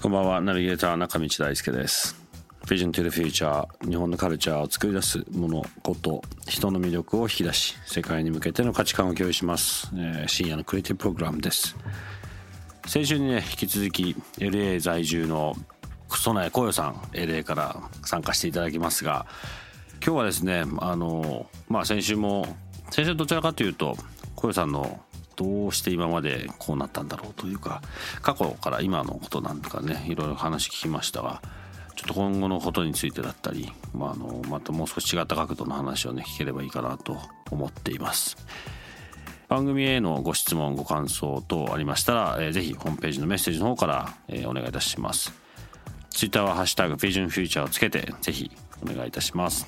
こんばんは、ナビゲーター中道大輔です。Vision to the Future 日本のカルチャーを作り出すもの、こと、人の魅力を引き出し、世界に向けての価値観を共有します。えー深夜のクリエイティブプログラムです。先週にね、引き続き LA 在住の草苗こよさん、LA から参加していただきますが、今日はですね、あの、まあ先週も、先週どちらかというと、こよさんのどうして今までこうなったんだろうというか過去から今のことなんとかねいろいろ話聞きましたがちょっと今後のことについてだったり、まあ、あのまたもう少し違った角度の話をね聞ければいいかなと思っています。番組へのご質問ご感想等ありましたら、えーぜひホームページのメッセージの方から、えーお願いいたします。ツイッターは「ハッシュタグ VisionFuture」をつけてぜひお願いいたします。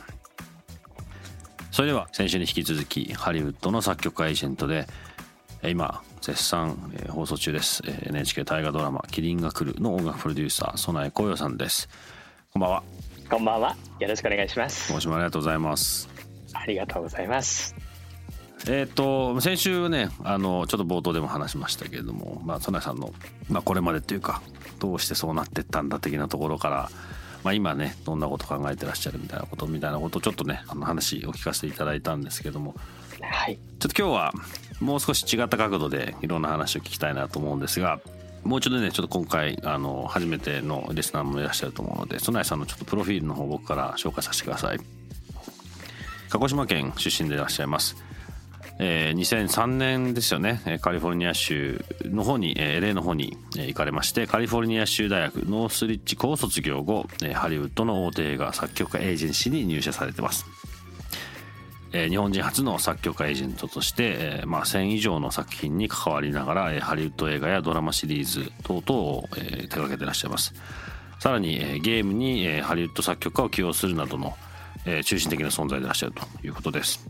それでは先週に引き続きハリウッドの作曲家エージェントで今絶賛、えー放送中です、えー NHK 大河ドラマ「キリンが来る」の音楽プロデューサー備えこよさんですこんばんはこんばんは。よろしくお願いします。今週もありがとうございますありがとうございます。えっ、と先週ねあのちょっと冒頭でも話しましたけれどもまあ備えさんの、まあ、これまでっていうかどうしてそうなってったんだ的なところからまあ、今ねどんなこと考えてらっしゃるみたいなことみたいなことをちょっとねあの話を聞かせていただいたんですけどもはい。ちょっと今日はもう少し違った角度でいろんな話を聞きたいなと思うんですがもう一度ねちょっと今回あの初めてのリスナーもいらっしゃると思うので備えさんのちょっとプロフィールの方僕から紹介させてください。鹿児島県出身でいらっしゃいます。えー2003年ですよね。カリフォルニア州の方に、えー LA の方にえ行かれましてカリフォルニア州大学ノースリッジ校卒業後えハリウッドの大手映画作曲家エージェンシーに入社されてます。え日本人初の作曲家エージェントとして、えまあ、1000以上の作品に関わりながら、えハリウッド映画やドラマシリーズ等々を、え手掛けてらっしゃいます。さらに、えゲームに、えハリウッド作曲家を起用するなどの、え中心的な存在でいらっしゃるということです。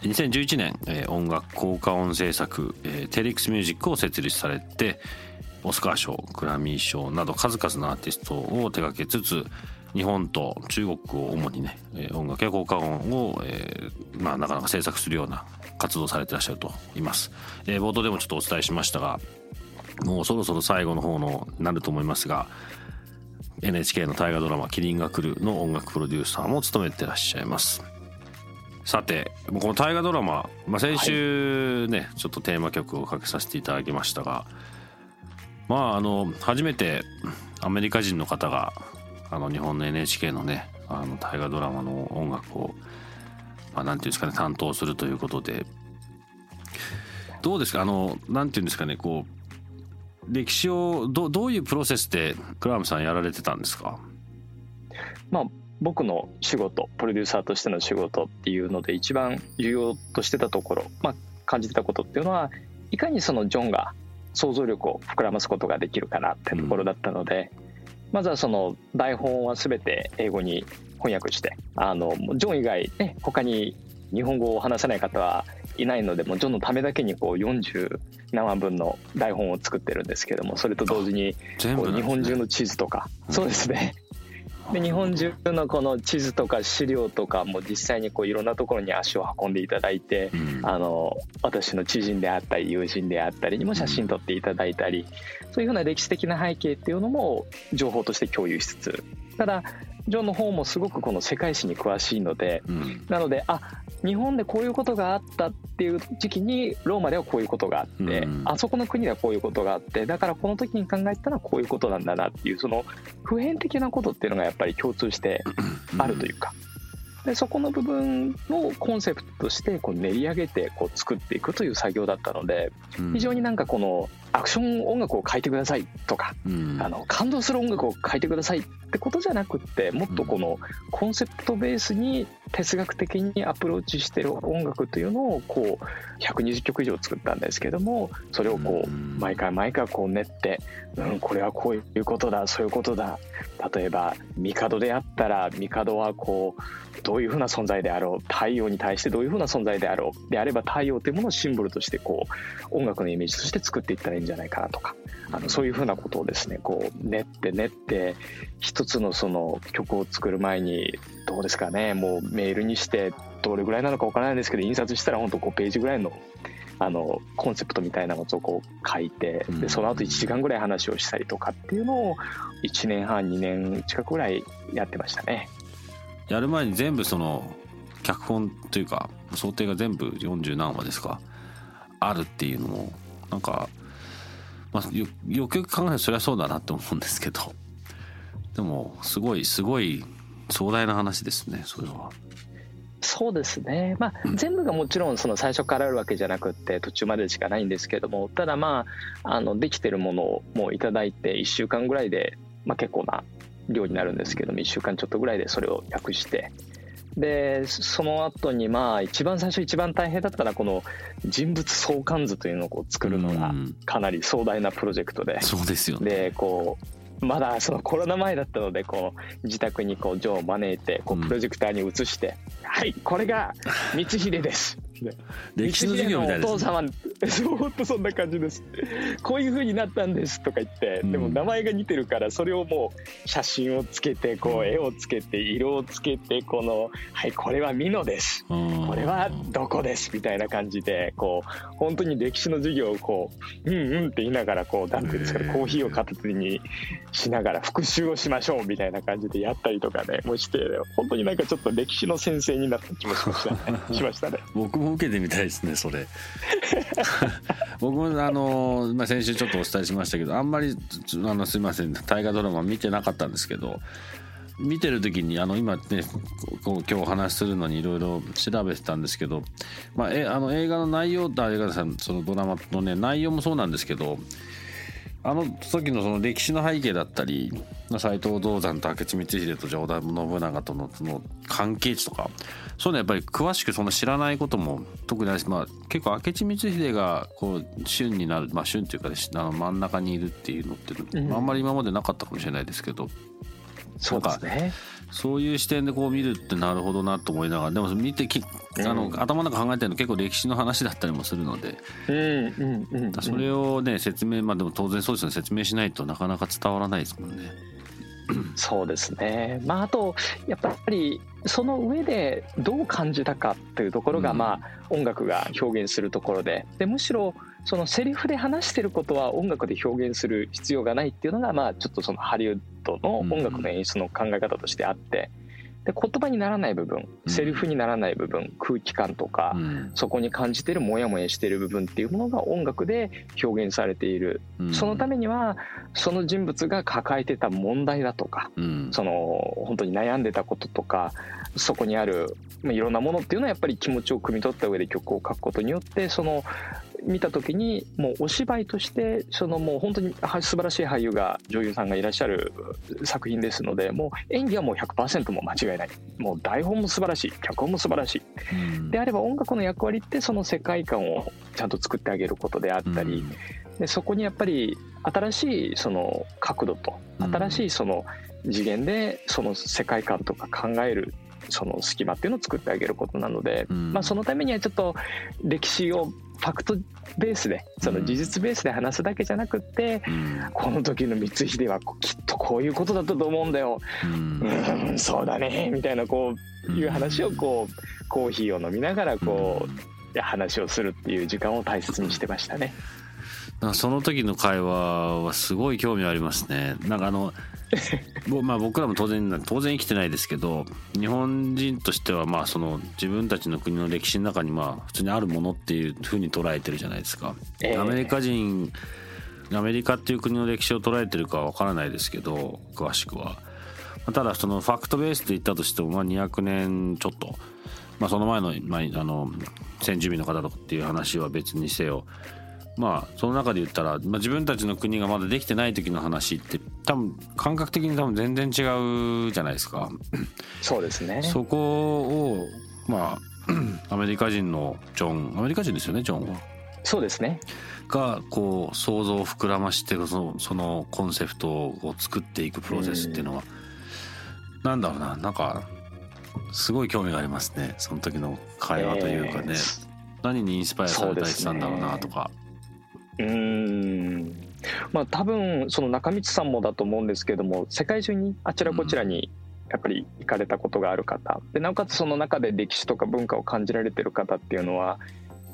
2011年、え音楽効果音制作、えテリックスミュージックを設立されてオスカー賞グラミー賞など数々のアーティストを手掛けつつ日本と中国を主にねえー音楽や効果音を、えーまあ、なかなか制作するような活動をされてらっしゃると言います、えー冒頭でもちょっとお伝えしましたがもうそろそろ最後の方のなると思いますが NHK の大河ドラマ「キリンが来る」の音楽プロデューサーも務めてらっしゃいます。さてこの大河ドラマ、まあ、先週ね、ちょっとテーマ曲をかけさせていただきましたがまああの初めてアメリカ人の方があの日本の NHK のねあの大河ドラマの音楽を、まあ、ていうんですかね担当するということで。どうですか？あのなんていうんですかねこう歴史をどどういうプロセスでクラムさんやられてたんですか？まあ、僕の仕事、プロデューサーとしての仕事っていうので、一番重要としてたところ、まあ、感じてたことっていうのは、いかにそのジョンが想像力を膨らますことができるかなってところだったので、まずはその台本は全て英語に翻訳して、あの、ジョン以外ね、他に日本語を話せない方はいないので、もうジョンのためだけにこう40何万分の台本を作ってるんですけども、それと同時にね。日本中の地図とか、うん。そうですねで日本中のこの地図とか資料とかも実際にこういろんなところに足を運んでいただいてうん。あの私の知人であったり友人であったりにも写真撮っていただいたりそういうふうな歴史的な背景っていうのも情報として共有しつつただジョンの方もすごくこの世界史に詳しいのでうん。なのであ日本でこういうことがあったっていう時期にローマではこういうことがあって、うん。あそこの国ではこういうことがあってだからこの時に考えたらこういうことなんだなっていうその普遍的なことっていうのがやっぱり共通してあるというか、でそこの部分をコンセプトとしてこう練り上げてこう作っていくという作業だったので非常になんかこのアクション音楽を書いてくださいとか、うん、あの感動する音楽を書いてくださいってことじゃなくってもっとこのコンセプトベースに哲学的にアプローチしてる音楽というのをこう120曲以上作ったんですけどもそれをこう毎回毎回こう練ってうんこれはこういうことだそういうことだ。例えば帝であったら帝はこうどういうふうな存在であろう太陽に対してどういうふうな存在であろう。であれば太陽というものをシンボルとしてこう音楽のイメージとして作っていったらいいんじゃないかなとかあのそういうふうなことをですねこう練って練って一つのその曲を作る前にどうですかねもうメールにしてどれぐらいなのかわからないんですけど印刷したら本当5ページぐらいのあのコンセプトみたいなのをこう書いてでその後1時間ぐらい話をしたりとかっていうのを1年半2年近くぐらいやってましたね。やる前に全部その脚本というか想定が全部40何話ですかあるっていうのもなんか、まあ、よよくよく考えたらそりゃそうだなって思うんですけど。でもすごいすごい壮大な話ですねそれは。そうですね、まあ、全部がもちろんその最初からあるわけじゃなくて途中までしかないんですけども。ただまああのできてるものをもういただいて1週間ぐらいで、まあ、結構な量になるんですけども1週間ちょっとぐらいでそれを訳してでその後にまあ一番最初一番大変だったのはこの人物相関図というのをこう作るのがかなり壮大なプロジェクトで、そうですよ、ね、でこうまだそのコロナ前だったのでこう自宅にこうジョーを招いてこうプロジェクターに映して「うん、はいこれが光秀です」歴史の授業みたいです、ね、お父様 本当そんな感じです。こういう風になったんですとか言って、でも名前が似てるからそれをもう写真をつけてこう絵をつけて色をつけてこの「はいこれは美濃です」これはどこですみたいな感じでこう本当に歴史の授業をこう「うんうん」って言いながらこう何ていうんですかねコーヒーを片手にしながら復習をしましょうみたいな感じでやったりとかねもうして本当になんかちょっと歴史の先生になった気もしましたね。しましたね。僕も受けてみたいですねそれ。僕もあの、まあ、先週ちょっとお伝えしましたけどあんまりあのすいません大河ドラマ見てなかったんですけど見てる時にあの今ねこう今日お話しするのにいろいろ調べてたんですけど、まあ、えあの映画の内容だ映画さそのドラマのね内容もそうなんですけどあの時のその歴史の背景だったり斎藤道山と明智光秀と織田信長とのその関係値とかそういうのやっぱり詳しくそんな知らないことも特にないし、まあ、結構明智光秀がこう旬になる、まあ、旬っていうか、ね、あの真ん中にいるっていうのって、うん、あんまり今までなかったかもしれないですけどそうですねそういう視点でこう見るってなるほどなと思いながらでも見てきあの、うん、頭の中考えてるの結構歴史の話だったりもするので、うんうんうん、それをね説明まあでも当然そうですよね。説明しないとなかなか伝わらないですもんね。そうですね、まあ、あとやっぱりその上でどう感じたかっていうところが、まあ、音楽が表現するところで。でむしろそのセリフで話してることは音楽で表現する必要がないっていうのが、まあ、ちょっとそのハリウッドの音楽の演出の考え方としてあって。で言葉にならない部分セリフにならない部分、空気感とか、そこに感じてるモヤモヤしてる部分っていうものが音楽で表現されている、そのためにはその人物が抱えてた問題だとか、その本当に悩んでたこととかそこにあるいろんなものっていうのはやっぱり気持ちを汲み取った上で曲を書くことによってその見た時にもうお芝居としてそのもう本当に素晴らしい俳優が女優さんがいらっしゃる作品ですのでもう演技はもう100%も間違いない。もう台本も素晴らしい脚本も素晴らしい、うん、であれば音楽の役割ってその世界観をちゃんと作ってあげることであったり、うん、でそこにやっぱり新しいその角度と新しいその次元でその世界観とか考えるその隙間っていうのを作ってあげることなので、うん、まあ、そのためにはちょっと歴史をファクトベースでその事実ベースで話すだけじゃなくって、うん、この時の光秀はきっとこういうことだったと思うんだよ、うん、うんそうだねみたいなこういう話をこうコーヒーを飲みながらこう話をするっていう時間を大切にしてましたね。その時の会話はすごい興味ありますね。なんかあの まあ僕らも当然当然生きてないですけど日本人としてはまあその自分たちの国の歴史の中にまあ普通にあるものっていうふうに捉えてるじゃないですか。アメリカ人アメリカっていう国の歴史を捉えてるかは分からないですけど詳しくは。ただそのファクトベースで言ったとしても、まあ、200年ちょっと、まあ、その前の,、まあ、あの先住民の方とかっていう話は別にせよまあその中で言ったら、まあ、自分たちの国がまだできてない時の話って多分感覚的に多分全然違うじゃないですか。そうですねそこをまあ アメリカ人のジョンアメリカ人ですよねジョンは。そうですねがこう想像を膨らましてそのそのコンセプトを作っていくプロセスっていうのは、うなんだろうななんかすごい興味がありますねその時の会話というかね、えー、何にインスパイアされたりしたんだろうなとか。うん。まあ多分その中道さんもだと思うんですけども世界中にあちらこちらにやっぱり行かれたことがある方。でなおかつその中で歴史とか文化を感じられてる方っていうのは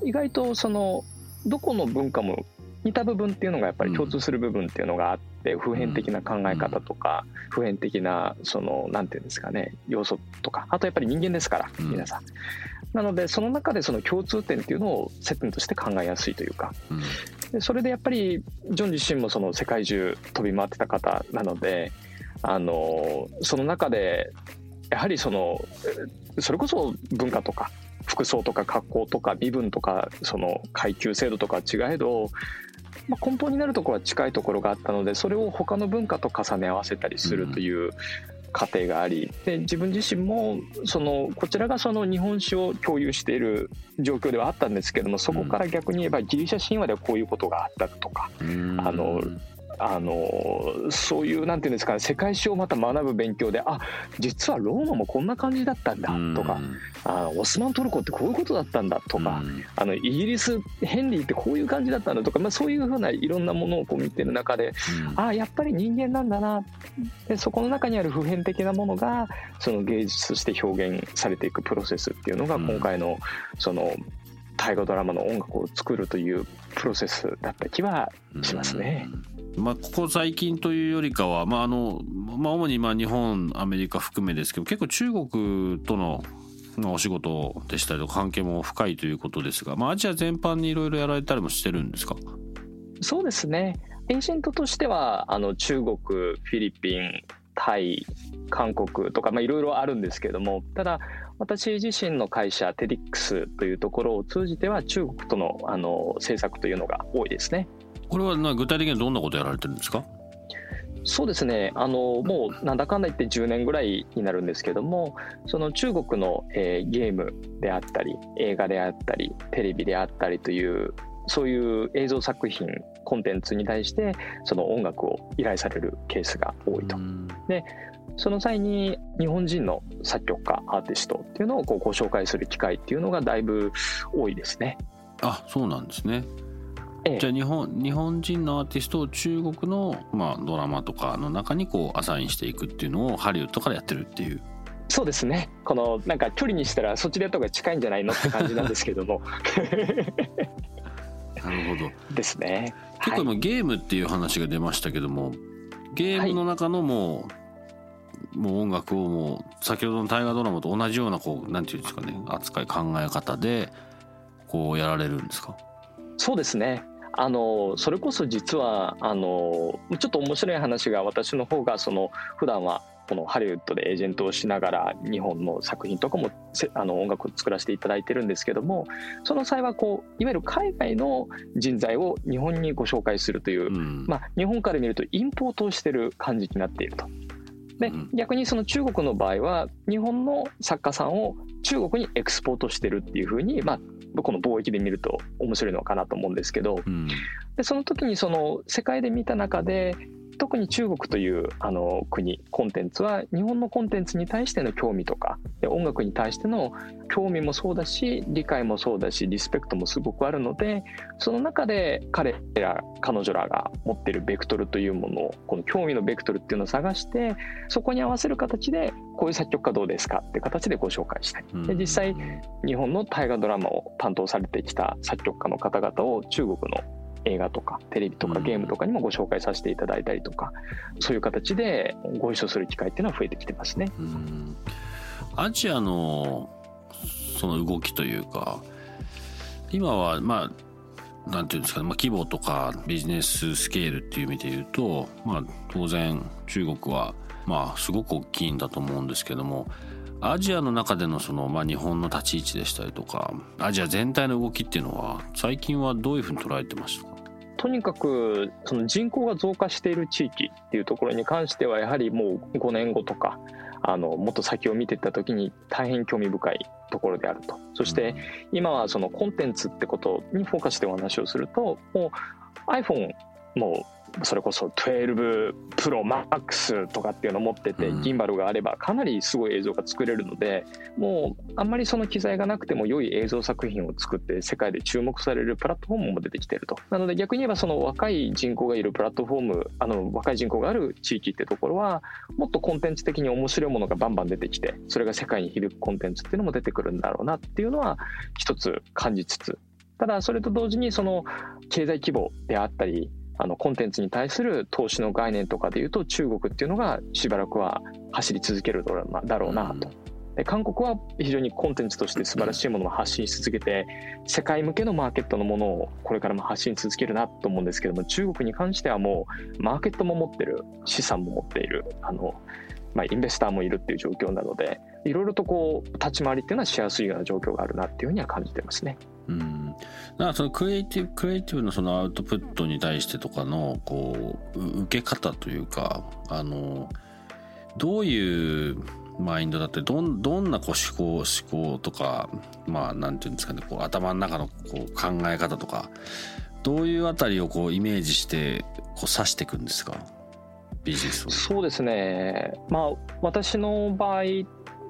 意外とそのどこの文化も似た部分っていうのがやっぱり共通する部分っていうのがあって普遍的な考え方とか普遍的なその何て言うんですかね要素とかあとやっぱり人間ですから皆さん。なのでその中でその共通点っていうのを接点として考えやすいというか。でそれでやっぱりジョン自身もその世界中飛び回ってた方なのであのその中でやはりそのそれこそ文化とか服装とか格好とか身分とかその階級制度とか違えど、まあ、根本になるところは近いところがあったのでそれを他の文化と重ね合わせたりするという過程がありで自分自身もそのこちらがその日本史を共有している状況ではあったんですけどもそこから逆に言えばギリシャ神話ではこういうことがあったとかあのあのそういうなんていうんですかね世界史をまた学ぶ勉強であ実はローマもこんな感じだったんだとか、あオスマントルコってこういうことだったんだとか、あのイギリスヘンリーってこういう感じだったんだとか、まあ、そういうふうないろんなものをこう見てる中で、あやっぱり人間なんだなでそこの中にある普遍的なものがその芸術として表現されていくプロセスっていうのが今回のその大河ドラマの音楽を作るというプロセスだった気はしますね。まあ、ここ最近というよりかは、まああのまあ、主にまあ日本アメリカ含めですけど結構中国とのお仕事でしたりと関係も深いということですが、まあ、アジア全般にいろいろやられたりもしてるんですか？そうですねエージェントとしてはあの中国フィリピンタイ韓国とかいろいろあるんですけどもただ私自身の会社テディックスというところを通じては中国とのあの政策というのが多いですね。これは具体的にどんなことやられてるんですか？そうですねあのもうなんだかんだ言って10年ぐらいになるんですけどもその中国の、えー、ゲームであったり映画であったりテレビであったりというそういう映像作品コンテンツに対してその音楽を依頼されるケースが多いと。でその際に日本人の作曲家アーティストっていうのをこうご紹介する機会っていうのがだいぶ多いですね。あそうなんですね。ええ、じゃあ日本日本人のアーティストを中国の、まあ、ドラマとかの中にこうアサインしていくっていうのをハリウッドからやってるっていう。そうですね。このなんか距離にしたらそっちでやった方が近いんじゃないのって感じなんですけども。なるほど。ですね。結構今、ゲームっていう話が出ましたけどもゲームの中のもう、はい、もう音楽をもう先ほどの大河ドラマと同じようなこうなんていうんですかね扱い考え方でこうやられるんですか？そうですねあのそれこそ実はあのちょっと面白い話が私の方がその普段はこのハリウッドでエージェントをしながら日本の作品とかもあの音楽を作らせていただいてるんですけどもその際はこういわゆる海外の人材を日本にご紹介するという、うん、まあ、日本から見るとインポートをしてる感じになっていると。で逆にその中国の場合は日本の作家さんを中国にエクスポートしてるっていうふうに、まあ、この貿易で見ると面白いのかなと思うんですけど、うん、でその時にその世界で見た中で特に中国というあの国コンテンツは日本のコンテンツに対しての興味とか音楽に対しての興味もそうだし理解もそうだしリスペクトもすごくあるのでその中で彼ら彼女らが持っているベクトルというものをこの興味のベクトルっていうのを探してそこに合わせる形でこういう作曲家どうですかって形でご紹介したい。で実際日本の大河ドラマを担当されてきた作曲家の方々を中国の映画とかテレビとかゲームとかにもご紹介させていただいたりとか、うん、そういう形でご一緒する機会っていうのは増えてきてますね。うん、アジアのその動きというか今はまあなんていうんですかね、まあ、規模とかビジネススケールっていう意味で言うと、まあ、当然中国はまあすごく大きいんだと思うんですけどもアジアの中でのその、まあ、日本の立ち位置でしたりとかアジア全体の動きっていうのは最近はどういうふうに捉えてましたか？とにかくその人口が増加している地域っていうところに関してはやはりもう5年後とかあのもっと先を見ていった時に大変興味深いところであると。そして今はそのコンテンツってことにフォーカスしてお話をするともう iPhone もそれこそ12 Pro Max とかっていうのを持ってて、ギンバルがあればかなりすごい映像が作れるのでもうあんまりその機材がなくても良い映像作品を作って世界で注目されるプラットフォームも出てきてると。なので逆に言えばその若い人口がいるプラットフォームあの若い人口がある地域ってところはもっとコンテンツ的に面白いものがバンバン出てきてそれが世界に響くコンテンツっていうのも出てくるんだろうなっていうのは一つ感じつつ。ただそれと同時にその経済規模であったりあのコンテンツに対する投資の概念とかでいうと中国っていうのがしばらくは走り続けるだろうなと。で韓国は非常にコンテンツとして素晴らしいものを発信し続けて世界向けのマーケットのものをこれからも発信続けるなと思うんですけども中国に関してはもうマーケットも持ってる資産も持っているあの、まあ、インベスターもいるっていう状況なのでいろいろとこう立ち回りっていうのはしやすいような状況があるなっていうふうには感じてますね。うん、だからそのクリエイティブクリエイティブのそのアウトプットに対してとかのこう受け方というかあのどういうマインドだってどんどんなこう思考思考とかまあなんていうんですかねこう頭の中のこう考え方とかどういうあたりをこうイメージしてこう指していくんですか？ビジネスを。そうですね。まあ私の場合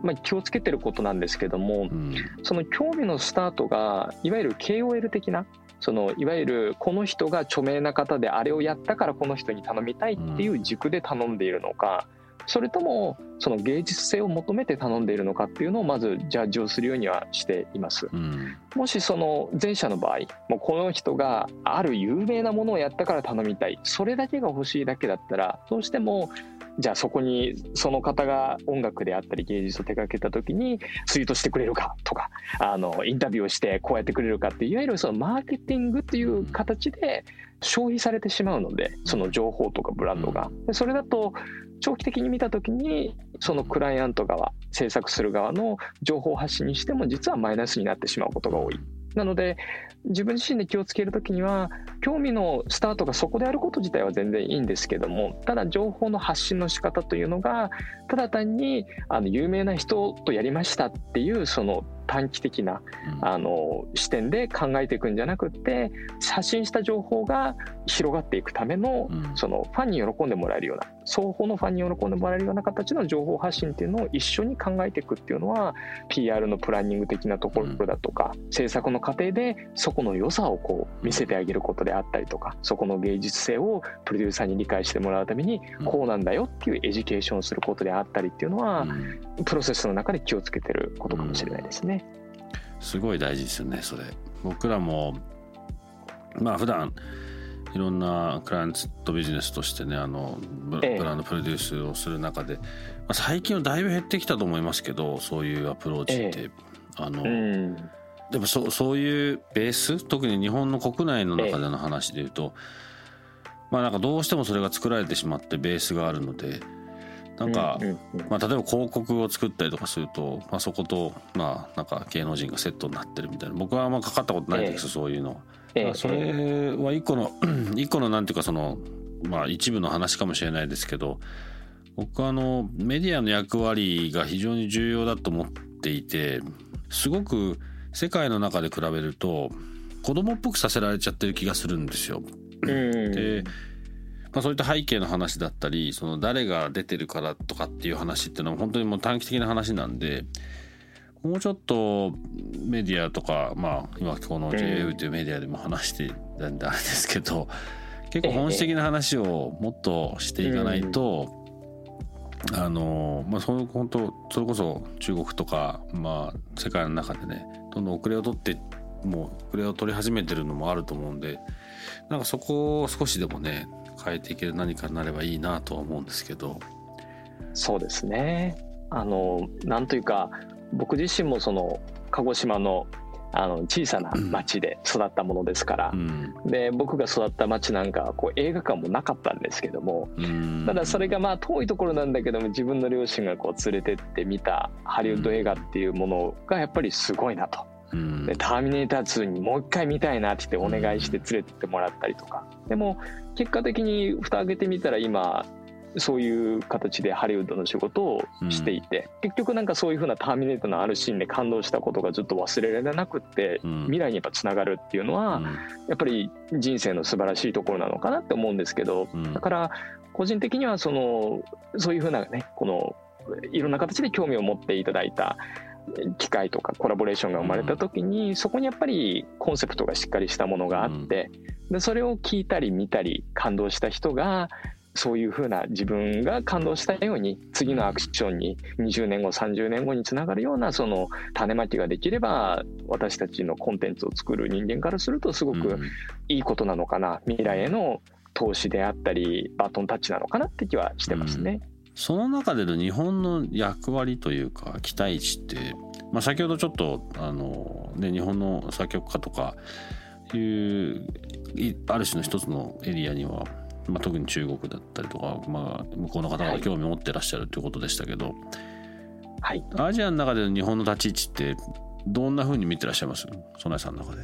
まあ、気をつけてることなんですけども、うん、その興味のスタートがいわゆる KOL 的なそのいわゆるこの人が著名な方であれをやったからこの人に頼みたいっていう軸で頼んでいるのか、それともその芸術性を求めて頼んでいるのかっていうのをまずジャッジをするようにはしています、うん、もしその前者の場合もうこの人がある有名なものをやったから頼みたい。それだけが欲しいだけだったらどうしてもじゃあそこにその方が音楽であったり芸術を手掛けた時にツイートしてくれるかとかあのインタビューをしてこうやってくれるかっていわゆるそのマーケティングっていう形で消費されてしまうのでその情報とかブランドが。でそれだと長期的に見た時にそのクライアント側制作する側の情報発信にしても実はマイナスになってしまうことが多い。なので自分自身で気をつける時には興味のスタートがそこであること自体は全然いいんですけどもただ情報の発信の仕方というのがただ単にあの有名な人とやりましたっていうその短期的な、あの視点で考えていくんじゃなくて発信した情報が広がっていくための,、そのファンに喜んでもらえるような双方のファンに喜んでもらえるような形の情報発信っていうのを一緒に考えていくっていうのは PR のプランニング的なところだとか、制作の過程でそこの良さをこう見せてあげることであったりとかそこの芸術性をプロデューサーに理解してもらうためにこうなんだよっていう education をすることであったりっていうのは、プロセスの中で気をつけてることかもしれないですね。すごい大事ですよねそれ。僕らもまあ普段いろんなクライアントビジネスとしてねあのブランドプロデュースをする中で、まあ、最近はだいぶ減ってきたと思いますけどそういうアプローチって、あの、でもそそういうベース特に日本の国内の中での話でいうと、まあなんかどうしてもそれが作られてしまってベースがあるのでなんか、まあ、例えば広告を作ったりとかすると、まあ、そことまあなんか芸能人がセットになってるみたいな。僕はあんまかかったことないんですよ、そういうの。それは一個の 一個のなんていうかそのまあ一部の話かもしれないですけど僕はあのメディアの役割が非常に重要だと思っていてすごく世界の中で比べると子供っぽくさせられちゃってる気がするんですよ。でまあ、そういった背景の話だったりその誰が出てるからとかっていう話っていうのは本当にもう短期的な話なんでもうちょっとメディアとかまあ今この JAU というメディアでも話してたんであれですけど結構本質的な話をもっとしていかないと。あのまあ、その本当それこそ中国とか、まあ、世界の中でねどんどん遅れを取ってもう遅れを取り始めてるのもあると思うんでなんかそこを少しでもね変えていける何かになればいいなとは思うんですけど。そうですね。あのなんというか僕自身もその鹿児島のあの小さな町で育ったものですから、うん、で僕が育った町なんかはこう映画館もなかったんですけども、うん、ただそれがまあ遠いところなんだけども自分の両親がこう連れてって見たハリウッド映画っていうものがやっぱりすごいなと。でターミネーター2にもう一回見たいなって言ってお願いして連れてってもらったりとか。でも結果的に蓋開けてみたら今そういう形でハリウッドの仕事をしていて、うん、結局なんかそういうふうなターミネートのあるシーンで感動したことがずっと忘れられなくって、うん、未来にやっぱつながるっていうのは、うん、やっぱり人生の素晴らしいところなのかなって思うんですけど、だから個人的にはそのそういうふうなねこのいろんな形で興味を持っていただいた機会とかコラボレーションが生まれた時に、そこにやっぱりコンセプトがしっかりしたものがあって、でそれを聞いたり見たり感動した人がそういうふうな自分が感動したように次のアクションに20年後30年後につながるようなその種まきができれば私たちのコンテンツを作る人間からするとすごくいいことなのかな未来への投資であったりバトンタッチなのかなって気はしてますね。その中での日本の役割というか期待値って、まあ、先ほどちょっとあの、ね、日本の作曲家とかいうある種の一つのエリアにはまあ、特に中国だったりとか、まあ、向こうの方が興味を持ってらっしゃるということでしたけど、はい、アジアの中での日本の立ち位置ってどんなふうに見てらっしゃいます？曽さんの中で。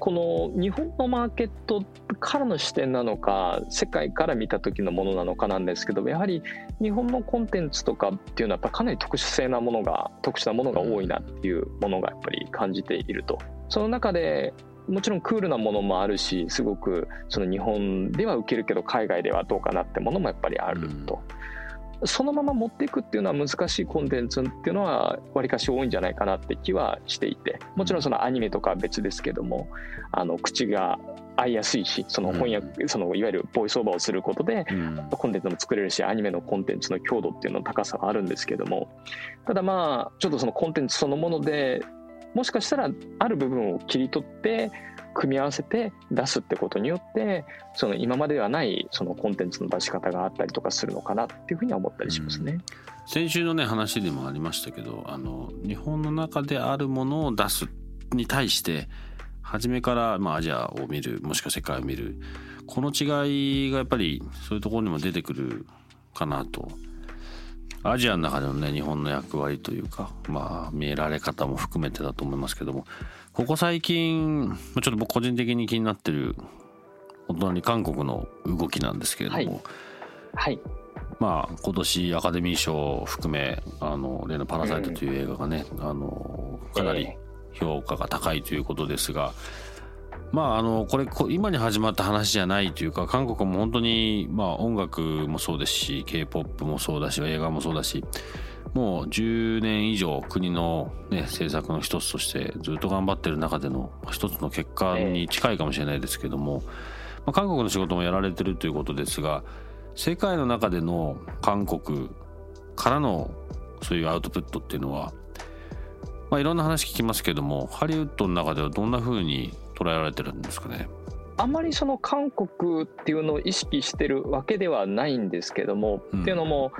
この日本のマーケットからの視点なのか世界から見た時のものなのかなんですけどやはり日本のコンテンツとかっていうのはやっぱかなり特殊性なものが特殊なものが多いなっていうものがやっぱり感じていると。その中でもちろんクールなものもあるしすごくその日本では受けるけど海外ではどうかなってものもやっぱりあると。うん、そのまま持っていくっていうのは難しいコンテンツっていうのはわりかし多いんじゃないかなって気はしていてもちろんそのアニメとかは別ですけどもあの口が合いやすいしその翻訳、うん、そのいわゆるボイスオーバーをすることで、うん、コンテンツも作れるしアニメのコンテンツの強度っていうのの高さはあるんですけどもただまあちょっとそのコンテンツそのものでもしかしたらある部分を切り取って組み合わせて出すってことによってその今まではないそのコンテンツの出し方があったりとかするのかなっていうふうには思ったりしますね。うん、先週のね話でもありましたけどあの日本の中であるものを出すに対して初めから、まあ、アジアを見るもしくは世界を見るこの違いがやっぱりそういうところにも出てくるかなとアジアの中でのね日本の役割というかまあ見えられ方も含めてだと思いますけどもここ最近ちょっと僕個人的に気になってるお隣韓国の動きなんですけれども、はい、はい、まあ今年アカデミー賞を含めあの例の「パラサイト」という映画がね、うん、あのかなり評価が高いということですが、まああのこれ今に始まった話じゃないというか韓国も本当にまあ音楽もそうですし k p o p もそうだし映画もそうだしもう10年以上国の、ね、政策の一つとしてずっと頑張ってる中での一つの結果に近いかもしれないですけども、まあ、韓国の仕事もやられてるということですが世界の中での韓国からのそういうアウトプットっていうのは、まあ、いろんな話聞きますけどもハリウッドの中ではどんなふうに捉えられてるんですかね？あんまりその韓国っていうのを意識してるわけではないんですけども、うん、っていうのも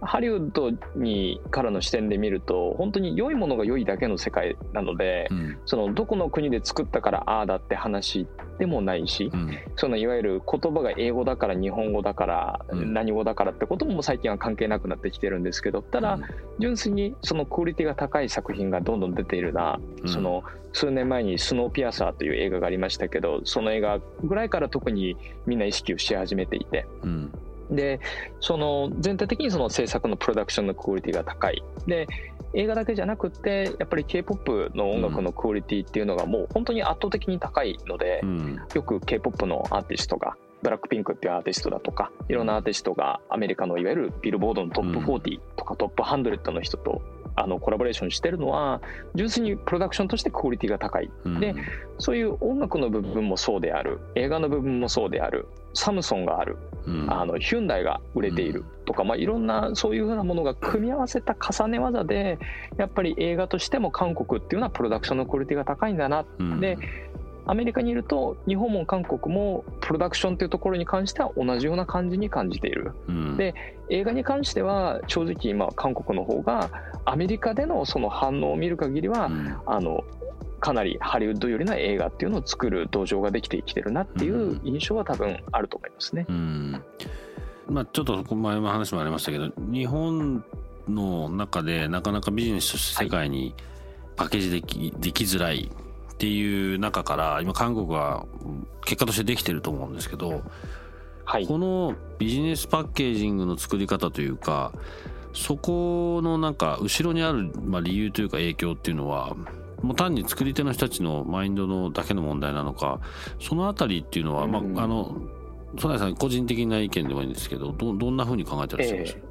ハリウッドにからの視点で見ると本当に良いものが良いだけの世界なので、うん、そのどこの国で作ったからああだって話でもないし、うん、そのいわゆる言葉が英語だから日本語だから、何語だからってことも最近は関係なくなってきてるんですけどただ、純粋にそのクオリティが高い作品がどんどん出ているな、その数年前に「スノーピアサー」という映画がありましたけどその映画ぐらいから特にみんな意識をし始めていて。うんでその全体的にその制作のプロダクションのクオリティが高い。で映画だけじゃなくてやっぱり k p o p の音楽のクオリティっていうのがもう本当に圧倒的に高いので、うん、よく k p o p のアーティストがブラックピンクっていうアーティストだとかいろんなアーティストがアメリカのいわゆるビルボードのトップ40とかトップ100の人とあのコラボレーションしてるのは純粋にプロダクションとしてクオリティが高い、うん、でそういう音楽の部分もそうである。映画の部分もそうである。サムソンがある、うん、あのヒュンダイが売れているとか、まあ、いろんなそういうふうなものが組み合わせた重ね技でやっぱり映画としても韓国っていうのはプロダクションのクオリティが高いんだな、うん、でアメリカにいると日本も韓国もプロダクションというところに関しては同じような感じに感じている、うん、で映画に関しては正直今韓国の方がアメリカでのその反応を見る限りは、うん、あのかなりハリウッド寄りな映画っていうのを作る土壌ができてきてるなっていう印象は多分あると思いますね。うん。まあ、ちょっと前の話もありましたけど日本の中でなかなかビジネスとして世界にパッケージでき,、できづらいっていう中から今韓国は結果としてできてると思うんですけど、はい、このビジネスパッケージングの作り方というかそこのなんか後ろにある、まあ、理由というか影響っていうのはもう単に作り手の人たちのマインドのだけの問題なのかそのあたりっていうのは、まああの曽根さん個人的な意見でもいいんですけどどどんなふうに考えてらっしゃいます？か、え。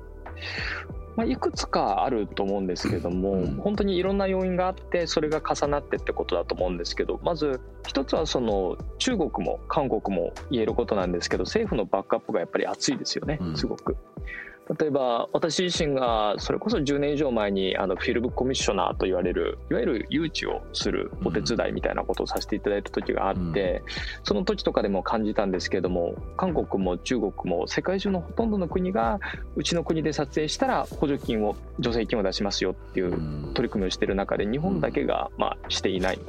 ーまあ、いくつかあると思うんですけども、うん、本当にいろんな要因があってそれが重なってってことだと思うんですけどまず一つはその中国も韓国も言えることなんですけど政府のバックアップがやっぱり厚いですよねすごく。例えば私自身がそれこそ10年以上前にあのフィルムコミッショナーと言われるいわゆる誘致をするお手伝いみたいなことをさせていただいた時があって、その時とかでも感じたんですけども韓国も中国も世界中のほとんどの国がうちの国で撮影したら補助金を助成金を出しますよっていう取り組みをしている中で日本だけがまあしていない。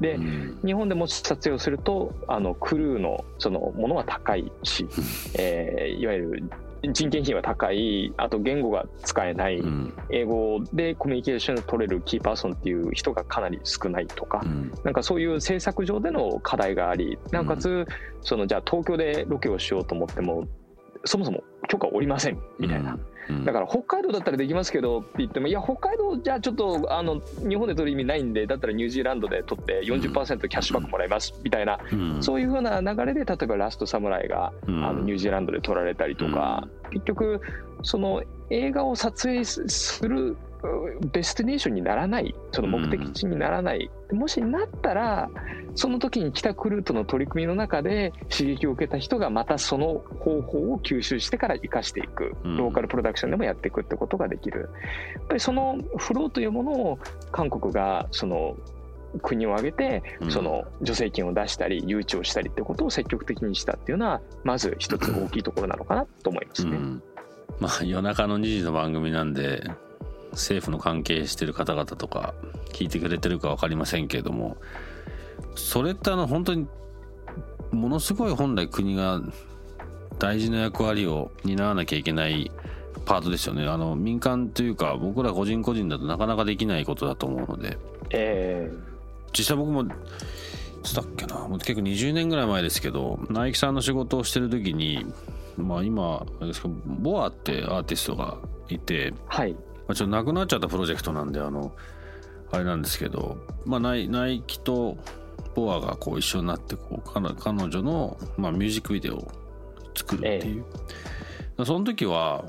で、日本でもし撮影をするとあのクルーのそのものは高いし、えー、いわゆる人件費は高い。あと言語が使えない、うん、英語でコミュニケーションを取れるキーパーソンっていう人がかなり少ないとか、うん、なんかそういう政策上での課題がありなおかつ、そのじゃあ東京でロケをしようと思ってもそもそも許可おりませんみたいな。だから北海道だったらできますけどって言ってもいや北海道じゃあちょっとあの日本で取る意味ないんでだったらニュージーランドで取って40%キャッシュバックもらえますみたいな、そういうふうな流れで例えばラストサムライが、あのニュージーランドで取られたりとか、結局その映画を撮影するデスティネーションにならないその目的地にならない、うん、もしなったらその時に帰宅ルートの取り組みの中で刺激を受けた人がまたその方法を吸収してから生かしていく、うん、ローカルプロダクションでもやっていくってことができる。やっぱりそのフローというものを韓国がその国を挙げてその助成金を出したり誘致をしたりってことを積極的にしたっていうのはまず一つ大きいところなのかなと思いますね。うん。まあ、夜中の2時の番組なんで政府の関係してる方々とか聞いてくれてるか分かりませんけれどもそれってあの本当にものすごい本来国が大事な役割を担わなきゃいけないパートですよね。あの民間というか僕ら個人個人だとなかなかできないことだと思うので、えー、実際僕もいつだっけなもう結構20年ぐらい前ですけどナイキさんの仕事をしてる時にまあ今ですかボアってアーティストがいて、はい、まあ、ちょっとなくなっちゃったプロジェクトなんであのあれなんですけど、まあ、ナイナイキとボアがこう一緒になってこう彼女の、まあ、ミュージックビデオを作るっていう、ええ、その時は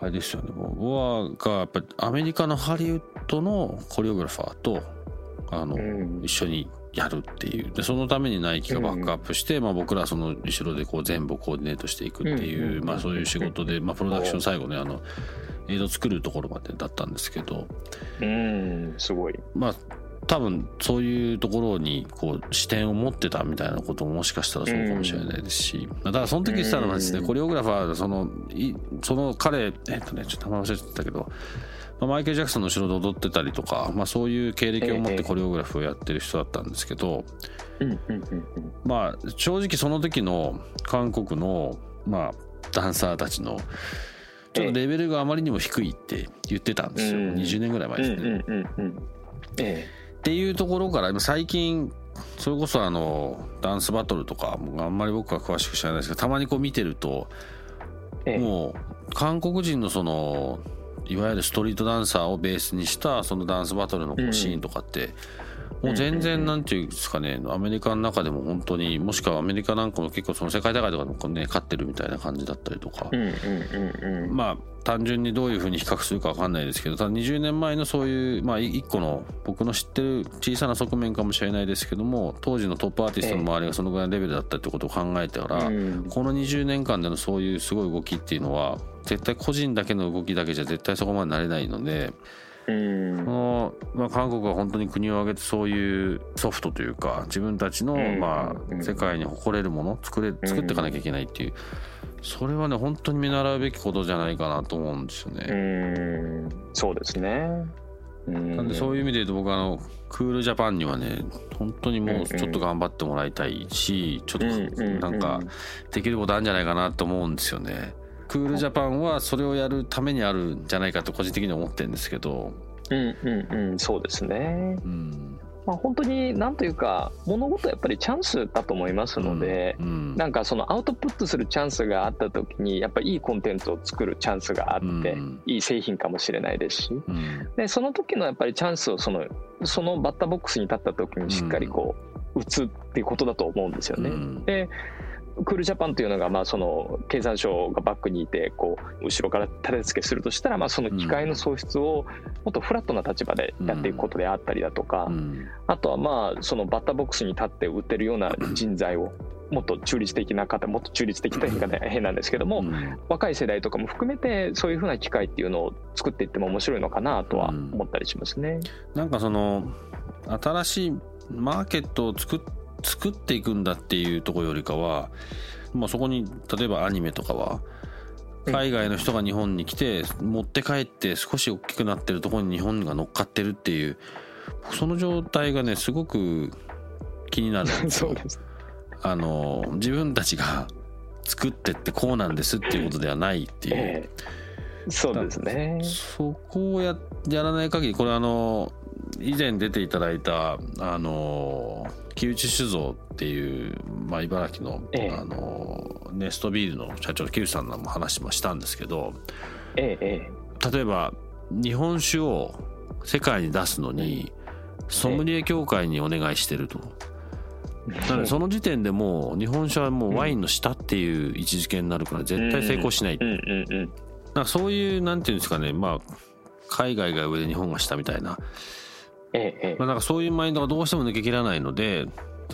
あれですよねボアがやっぱりアメリカのハリウッドのコリオグラファーとあの、うん、一緒にやるっていう。でそのためにナイキがバックアップして、うん、まあ、僕らその後ろでこう全部コーディネートしていくっていう、まあ、そういう仕事で、まあ、プロダクション最後ねあの映像作るところまでだったんですけどうんすごい。まあ多分そういうところにこう視点を持ってたみたいなことももしかしたらそうかもしれないですし、だからその時言ってたのはですねコリオグラファーそのいその彼えっとねちょっと名前忘れてたけど、まあ、マイケル・ジャクソンの後ろで踊ってたりとか、まあ、そういう経歴を持ってコリオグラフをやってる人だったんですけど、まあ正直その時の韓国のまあダンサーたちのちょっとレベルがあまりにも低いって言ってたんですよ、うん、20年ぐらい前ですね。っていうところから最近それこそあのダンスバトルとかあんまり僕は詳しく知らないですけどたまにこう見てると、もう韓国人のそのいわゆるストリートダンサーをベースにしたそのダンスバトルのシーンとかって、もう全然なんていうんですかねアメリカの中でも本当にもしくはアメリカなんかも結構その世界大会とかでもね勝ってるみたいな感じだったりとか、まあ単純にどういうふうに比較するか分かんないですけどただ20年前のそういうまあ一個の僕の知ってる小さな側面かもしれないですけども当時のトップアーティストの周りがそのぐらいのレベルだったってことを考えたら、この20年間でのそういうすごい動きっていうのは絶対個人だけの動きだけじゃ絶対そこまでなれないので。そのまあ、韓国は本当に国を挙げてそういうソフトというか自分たちの、まあ、世界に誇れるもの作れ作っていかなきゃいけないっていう。それはね本当に見習うべきことじゃないかなと思うんですよね。うん。そうですね。なんでそういう意味で言うと僕はあのクールジャパンにはね本当にもうちょっと頑張ってもらいたいしちょっとなんかできることあるんじゃないかなと思うんですよね。クールジャパンはそれをやるためにあるんじゃないかと個人的に思ってるんですけど。うんうんうんそうですね。うん。まあ、本当に何というか物事はやっぱりチャンスだと思いますので、うんうん、なんかそのアウトプットするチャンスがあった時にやっぱりいいコンテンツを作るチャンスがあって、うん、いい製品かもしれないですし、うん、でその時のやっぱりチャンスをそのそのバッターボックスに立った時にしっかりこう打つっていうことだと思うんですよね。でクールジャパンというのが、まあ、その経産省がバックにいてこう後ろから立て付けするとしたら、まあ、その機械の創出をもっとフラットな立場でやっていくことであったりだとか、あとはまあそのバッターボックスに立って打てるような人材をもっと中立的な方もっと中立的という言い方変なんですけども、若い世代とかも含めてそういうふうな機会っていうのを作っていっても面白いのかなとは思ったりしますね。なんかその新しいマーケットを作っ作っていくんだっていうところよりかは、まあ、そこに例えばアニメとかは海外の人が日本に来て持って帰って少し大きくなってるところに日本が乗っかってるっていうその状態がねすごく気になるんですよ。あの自分たちが作ってってこうなんですっていうことではないっていう。えー、そうですね。そこをややらない限りこれあの以前出ていただいたあの木内酒造っていう、まあ、茨城のええ、あのネストビールの社長木内さんの話もしたんですけど、ええ、例えば日本酒を世界に出すのにソムリエ協会にお願いしてると。なのでその時点でもう日本酒はもうワインの下っていう位置づけになるから絶対成功しない。なんかそういうなんていうんですかねまあ海外が上で日本が下みたいなええまあ、なんかそういうマインドがどうしても抜けきらないので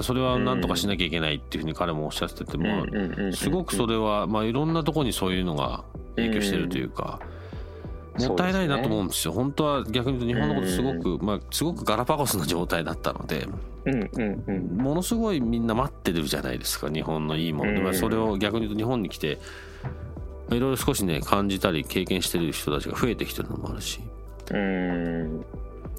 それは何とかしなきゃいけないっていうふうに彼もおっしゃってて、まあ、すごくそれは、まあ、いろんなところにそういうのが影響してるというか。もったいないなと思うんですよ。本当は逆に言うと日本のことすごく、まあ、すごくガラパゴスな状態だったので、ものすごいみんな待ってるじゃないですか、日本のいいもので。まあ、それを逆に言うと日本に来て、いろいろ少しね、感じたり経験してる人たちが増えてきてるのもあるし。うん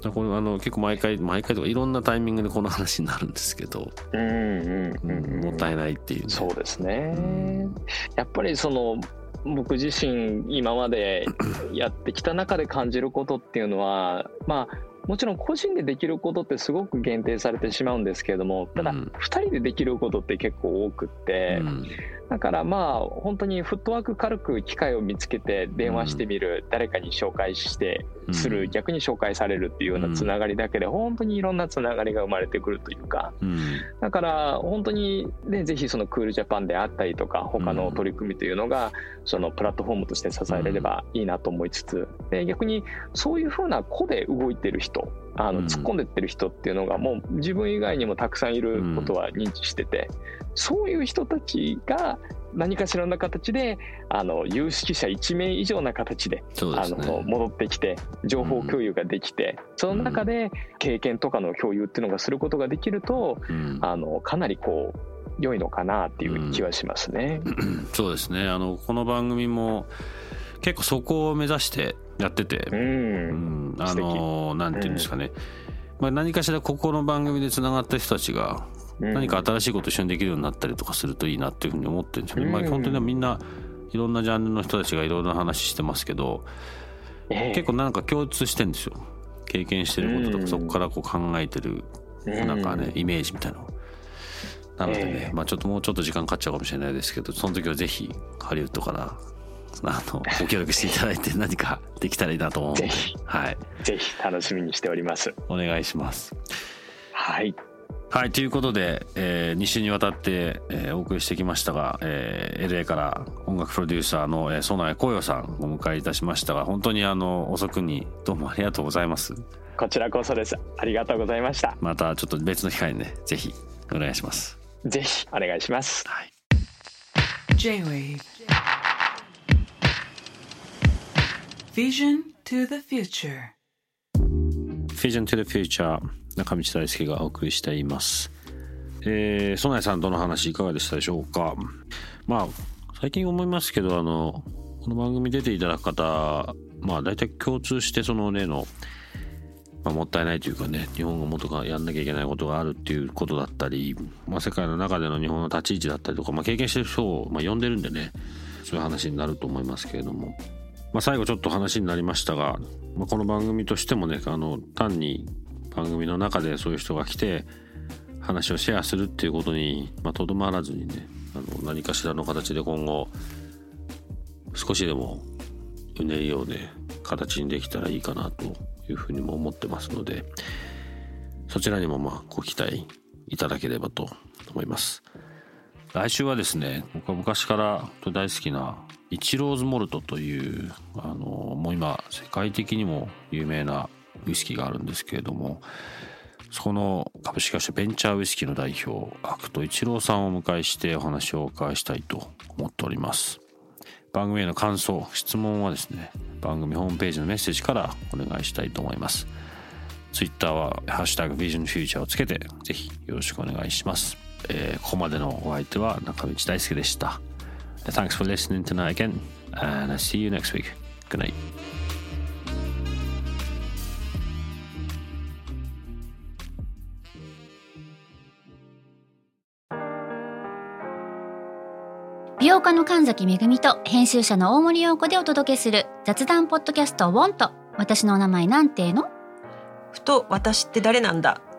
これあの結構毎回毎回とかいろんなタイミングでこの話になるんですけど、うんうんうん、もったいないっていう、ね、そうですね、うん、やっぱりその僕自身今までやってきた中で感じることっていうのはまあもちろん個人でできることってすごく限定されてしまうんですけれどもただ2人でできることって結構多くって、うんだからまあ本当にフットワーク軽く機会を見つけて電話してみる、うん、誰かに紹介してする、うん、逆に紹介されるっていうようなつながりだけで本当にいろんなつながりが生まれてくるというか、うん、だから本当にねぜひそのクールジャパンであったりとか他の取り組みというのがそのプラットフォームとして支えれればいいなと思いつつで逆にそういうふうな個で動いてる人あの突っ込んでってる人っていうのがもう自分以外にもたくさんいることは認知してて、そういう人たちが何かしらの形であの有識者1名以上な形で、ね、あの戻ってきて情報共有ができて、うん、その中で経験とかの共有っていうのがすることができると、うん、あのかなりこう良いのかなっていう気はしますね。うん、そうですね。あのこの番組も結構そこを目指してやってて、うん、あのなんていうんですかね、まあ、何かしらここの番組でつながった人たちが何か新しいこと一緒にできるようになったりとかするといいなっていうふうに思ってるんですよね。まあ、本当にみんないろんなジャンルの人たちがいろいろな話してますけど、結構なんか共通してんですよ。経験してることとか、そこからこう考えてる、なんかね、イメージみたいなの。なのでね、まあちょっともうちょっと時間かかっちゃうかもしれないですけど、その時はぜひハリウッドからあのご協力していただいて何かできたらいいなと思うので、はい、ぜひ楽しみにしております。お願いします。はい。はい、ということで、えー、2週にわたって、えー、お送りしてきましたが、えー、LA から音楽プロデューサーの、えー、園谷光陽さんをお迎えいたしましたが、本当にあの、遅くにどうもありがとうございます。こちらこそです。ありがとうございました。またちょっと別の機会にね、ぜひお願いします。ぜひお願いします。はい。J-Wave Vision to the Future. Vision to the Future 中道大輔がお送りしています。えー、曽内さんとの話いかがでしたでしょうか？まあ、最近思いますけど、あの、この番組出ていただく方、まあ大体共通してその例のまあ、もったいないというかね日本がもっとやんなきゃいけないことがあるっていうことだったり、まあ、世界の中での日本の立ち位置だったりとか、まあ、経験してる人を、まあ、呼んでるんでねそういう話になると思いますけれども、まあ、最後ちょっと話になりましたが、まあ、この番組としてもねあの単に番組の中でそういう人が来て話をシェアするっていうことにとど、まあ、まらずにねあの何かしらの形で今後少しでもうねりをね形にできたらいいかなというふうにも思ってますのでそちらにもまあご期待いただければと思います。来週はですね僕は昔から大好きなイチローズモルトというあのもう今世界的にも有名なウイスキーがあるんですけれどもそこの株式会社ベンチャーウイスキーの代表アクトイチローさんをお迎えしてお話をお伺いしたいと思っております。番組への感想質問はですね番組ホームページのメッセージからお願いしたいと思います。ツイッターは「ハッシュタグビジョンフューチャー」をつけてぜひよろしくお願いします、えー、ここまでのお相手は中道大輔でした Thanks for listening tonight again and I'll see you next week. Good night. 美容家の神崎恵と編集者の大森洋子でお届けする雑談ポッドキャスト「ウォンと私の名前なんての?」ふと私って誰なんだ？